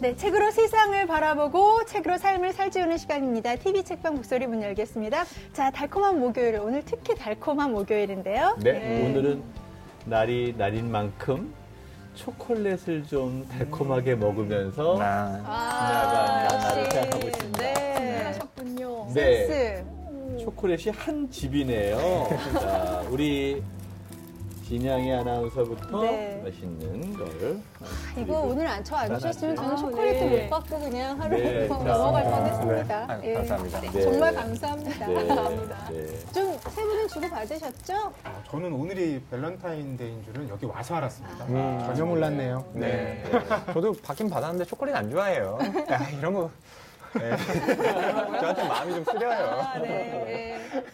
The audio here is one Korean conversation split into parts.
네, 책으로 세상을 바라보고 책으로 삶을 살찌우는 시간입니다. TV 책방 목소리 문 열겠습니다. 자, 달콤한 목요일 오늘 특히 달콤한 목요일인데요. 네, 오늘은 날이 날인 만큼 초콜릿을 좀 달콤하게 먹으면서 지나간 나날을 생각하고 있습니다. 네. 하셨군요. 네. 센스. 초콜릿이 한 집이네요. 자, 우리 진양의 아나운서부터 네. 맛있는 걸. 이거 오늘 안, 저 안 주셨으면 저는 아, 초콜릿도 네. 못 받고 그냥 하루 네, 넘어갈 그렇습니다. 뻔했습니다. 네. 아, 예. 감사합니다. 네, 네. 정말 감사합니다. 네, 감사합니다. 네. 좀 세 분은 주고 받으셨죠? 어, 저는 오늘이 밸런타인데이인 줄은 여기 와서 알았습니다. 음. 전혀 몰랐네요. 네. 저도 받긴 받았는데 초콜릿 안 좋아해요. 야, 이런 거. 네. 저한테 마음이 좀 쓰려요. 아, 네. 네.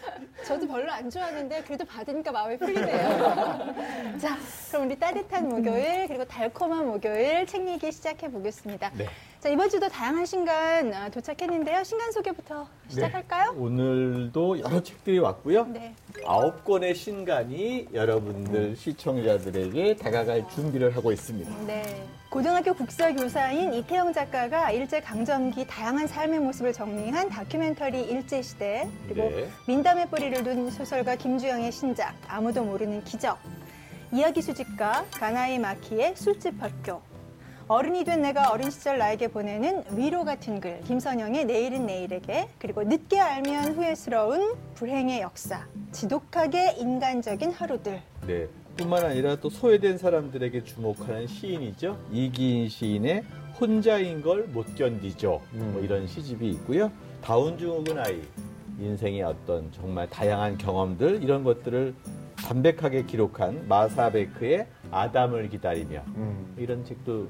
저도 별로 안 좋아하는데 그래도 받으니까 마음이 풀리네요. 자, 그럼 우리 따뜻한 목요일 그리고 달콤한 목요일 책 얘기 시작해 보겠습니다. 네. 자, 이번 주도 다양한 신간 아, 도착했는데요. 신간 소개부터 시작할까요? 오늘도 여러 책들이 왔고요. 네. 아홉 권의 신간이 여러분들 시청자들에게 다가갈 준비를 하고 있습니다. 네. 고등학교 국사교사인 이태영 작가가 일제 강점기 다양한 삶의 모습을 정리한 다큐멘터리 일제 시대 그리고 네. 민담의 뿌리를 둔 소설가 김주영의 신작 아무도 모르는 기적 이야기 수집가 가나이 마키의 술집 학교 어른이 된 내가 어린 시절 나에게 보내는 위로 같은 글 김선영의 내일은 내일에게 그리고 늦게 알면 후회스러운 불행의 역사 지독하게 인간적인 하루들 네. 뿐만 아니라 또 소외된 사람들에게 주목하는 시인이죠. 이기인 시인의 혼자인 걸 못 견디죠. 뭐 이런 시집이 있고요. 다운 증후군 아이 인생의 어떤 정말 다양한 경험들 이런 것들을 담백하게 기록한 마사베크의 아담을 기다리며 음. 이런 책도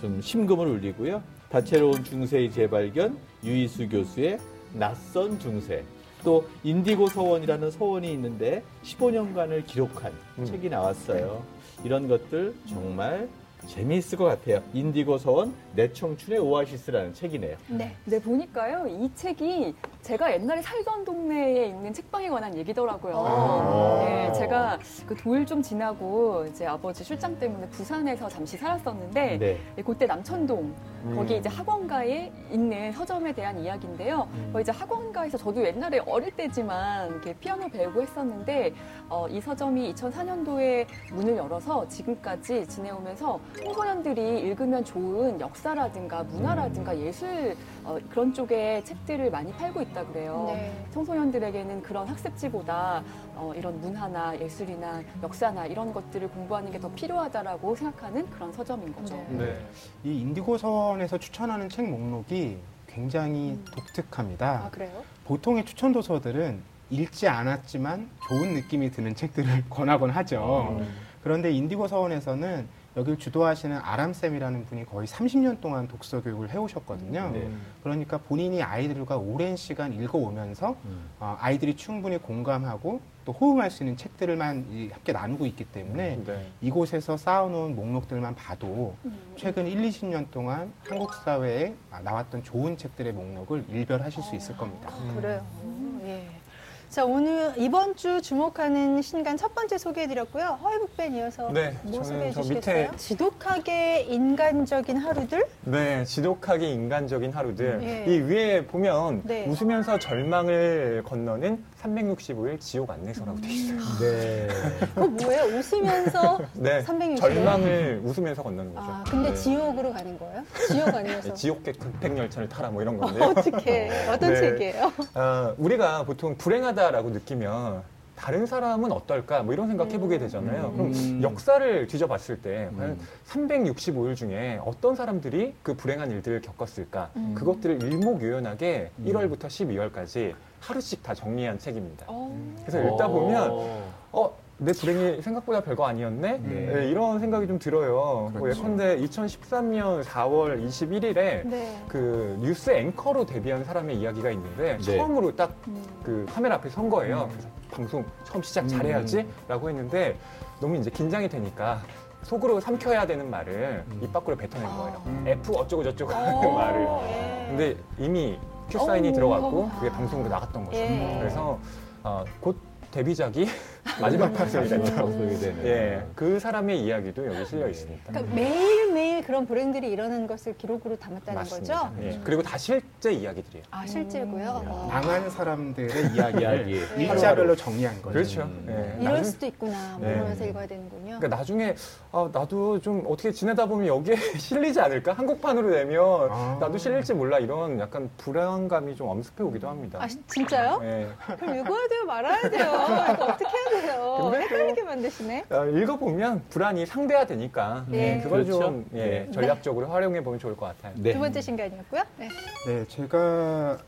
좀 심금을 울리고요. 다채로운 중세의 재발견 유이수 교수의 낯선 중세 또 인디고 서원이라는 서원이 있는데 15년간을 기록한 음. 책이 나왔어요. 이런 것들 정말 재미있을 것 같아요. 인디고 서원 내 청춘의 오아시스라는 책이네요. 네. 네, 보니까요. 이 책이 제가 옛날에 살던 동네에 있는 책방에 관한 얘기더라고요. 아. 네, 제가 그 도일 좀 지나고 이제 아버지 출장 때문에 부산에서 잠시 살았었는데 네. 네, 그때 남천동 음. 거기 이제 학원가에 있는 서점에 대한 이야기인데요. 어, 이제 학원가에서 저도 옛날에 어릴 때지만 이렇게 피아노 배우고 했었는데 어, 이 서점이 2004년도에 문을 열어서 지금까지 지내오면서 청소년들이 읽으면 좋은 역사라든가 문화라든가 예술 어, 그런 쪽의 책들을 많이 팔고 있다 그래요. 네. 청소년들에게는 그런 학습지보다 어, 이런 문화나 예술이나 역사나 이런 것들을 공부하는 게 더 필요하다라고 생각하는 그런 서점인 거죠. 네. 네. 이 인디고 서원에서 추천하는 책 목록이 굉장히 독특합니다. 아, 그래요? 보통의 추천 도서들은 읽지 않았지만 좋은 느낌이 드는 책들을 권하곤 하죠. 그런데 인디고 서원에서는 여기를 주도하시는 아람쌤이라는 분이 거의 30년 동안 독서 교육을 해오셨거든요. 네. 그러니까 본인이 아이들과 오랜 시간 읽어오면서 음. 어, 아이들이 충분히 공감하고 또 호응할 수 있는 책들만 이- 함께 나누고 있기 때문에 네. 이곳에서 쌓아놓은 목록들만 봐도 최근 1, 20년 동안 한국 사회에 나왔던 좋은 책들의 목록을 일별하실 수 있을 겁니다. 그래요. 예. 자, 오늘 이번 주 주목하는 신간 첫 번째 소개해드렸고요. 허이북벤 이어서 네, 뭐 저는 소개해 저 주시겠어요? 밑에- 지독하게 인간적인 하루들? 네, 지독하게 인간적인 하루들. 예. 이 위에 보면 네. 웃으면서 절망을 건너는 365일 지옥 안내서라고 돼 있어요. 네. 그거 뭐예요? 웃으면서 네, 360일? 절망을 웃으면서 건너는 거죠. 아, 근데 네. 지옥으로 가는 거예요? 지옥 아니어서? 네, 지옥계 급행열차를 타라 뭐 이런 건데요. 어떻게? 어떤 네. 책이에요? 아, 우리가 보통 불행하다 라고 느끼면 다른 사람은 어떨까 뭐 이런 생각 해보게 되잖아요. 음. 그럼 역사를 뒤져봤을 때 과연 음. 365일 중에 어떤 사람들이 그 불행한 일들을 겪었을까? 음. 그것들을 일목요연하게 음. 1월부터 12월까지 하루씩 다 정리한 책입니다. 어, 그래서 읽다 보면 어. 어, 내 불행이 생각보다 별거 아니었네? 네. 네, 이런 생각이 좀 들어요. 뭐 그렇죠. 예컨대 2013년 4월 21일에 네. 그 뉴스 앵커로 데뷔한 사람의 이야기가 있는데 네. 처음으로 딱 음. 그 카메라 앞에 선 거예요. 음. 그래서 방송 처음 시작 음. 잘해야지라고 했는데 너무 이제 긴장이 되니까 속으로 삼켜야 되는 말을 음. 입 밖으로 뱉어낸 아. 거예요. 음. F 어쩌고 저쩌고 하는 어, 말을. 예. 근데 이미 큐 사인이 오. 들어갔고 그게 아. 방송으로 나갔던 거죠. 예. 그래서 어, 곧 데뷔작이 마지막. 방송이 되네. 예, 그 사람의 이야기도 여기 실려 있습니다. 그러니까 매일매일 그런 불행들이 일어나는 것을 기록으로 담았다는 맞습니다. 거죠? 예, 그리고 다 실제 이야기들이에요. 아, 실제고요. 어. 망한 사람들의 이야기를 이야기. 일자별로 정리한 거죠. 그렇죠. 음. 예, 이럴 나중- 수도 있구나. 뭐 네. 이러면서 읽어야 되는군요. 그러니까 나중에 아, 나도 좀 어떻게 지내다 보면 여기에 실리지 않을까? 한국판으로 내면 아. 나도 실릴지 몰라 이런 약간 불안감이 좀 엄습해 오기도 합니다. 아, 시- 진짜요? 예. 그럼 읽어야 돼요? 말아야 돼요? 어떻게 만드시네. 어, 읽어보면 불안이 상대화 되니까 예. 예, 그걸 그렇죠. 좀 예, 네. 전략적으로 활용해 보면 좋을 것 같아요. 네. 두 번째 신간이었고요. 네. 네, 제가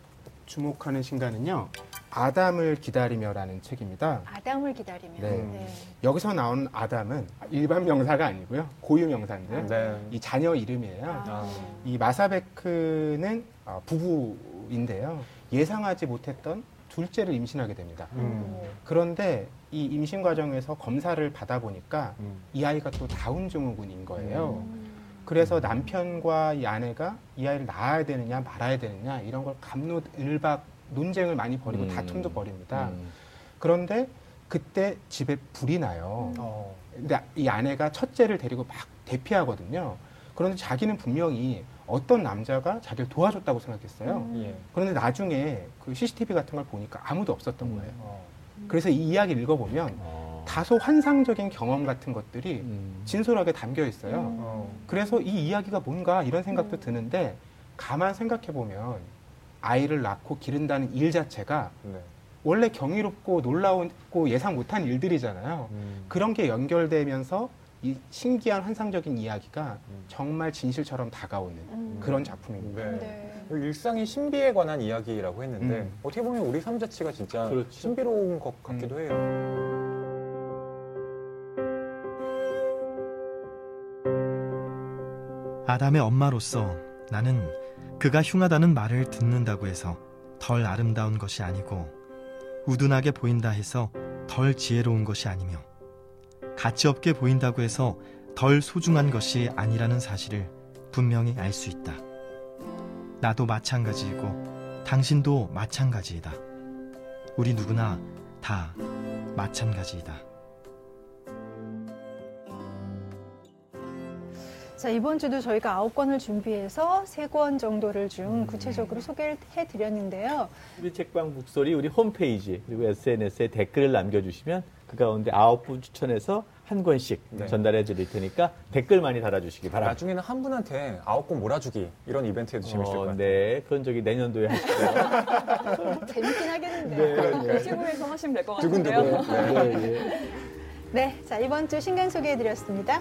주목하는 신간은요. 아담을 기다리며라는 책입니다. 아담을 기다리며. 네. 네. 여기서 나온 아담은 일반 명사가 아니고요. 고유 명사인데 네. 이 자녀 이름이에요. 아. 이 마사베크는 아, 부부인데요. 예상하지 못했던 둘째를 임신하게 됩니다. 음. 그런데 이 임신 과정에서 검사를 받아보니까 음. 이 아이가 또 다운 증후군인 거예요. 음. 그래서 남편과 이 아내가 이 아이를 낳아야 되느냐 말아야 되느냐 이런 걸 감론을박 논쟁을 많이 벌이고 음. 다툼도 벌입니다. 음. 그런데 그때 집에 불이 나요. 어. 근데 이 아내가 첫째를 데리고 막 대피하거든요. 그런데 자기는 분명히 어떤 남자가 자기를 도와줬다고 생각했어요. 예. 그런데 나중에 그 CCTV 같은 걸 보니까 아무도 없었던 거예요. 어. 그래서 이 이야기를 읽어보면 어. 다소 환상적인 경험 같은 것들이 음. 진솔하게 담겨 있어요. 어. 그래서 이 이야기가 뭔가 이런 생각도 드는데 가만 생각해 보면 아이를 낳고 기른다는 일 자체가 네. 원래 경이롭고 놀라웠고 예상 못한 일들이잖아요. 음. 그런 게 연결되면서 이 신기한 환상적인 이야기가 음. 정말 진실처럼 다가오는 음. 그런 작품입니다. 네. 네. 일상의 신비에 관한 이야기라고 했는데 음. 어떻게 보면 우리 삶 자체가 진짜 그렇죠. 신비로운 것 같기도 해요. 아담의 엄마로서 나는 그가 흉하다는 말을 듣는다고 해서 덜 아름다운 것이 아니고 우둔하게 보인다 해서 덜 지혜로운 것이 아니며 가치 없게 보인다고 해서 덜 소중한 것이 아니라는 사실을 분명히 알 수 있다. 나도 마찬가지이고 당신도 마찬가지이다. 우리 누구나 다 마찬가지이다. 자, 이번 주도 저희가 아홉 권을 준비해서 세 권 정도를 좀 구체적으로 소개를 해드렸는데요. 우리 책방 북소리 우리 홈페이지 그리고 SNS에 댓글을 남겨주시면 그 가운데 아홉 분 추천해서 한 권씩 네. 전달해 드릴 테니까 댓글 많이 달아주시기 바랍니다. 나중에는 한 분한테 아홉 권 몰아주기 이런 이벤트 해도 재밌을 것 어, 같아요. 네, 그런 적이 내년도에 하시고요. 재밌긴 하겠는데요. 네, 교시부에서 하시면 될것 두근두근. 같은데요. 네. 네, 예. 네, 자, 이번 주 신간 소개해드렸습니다.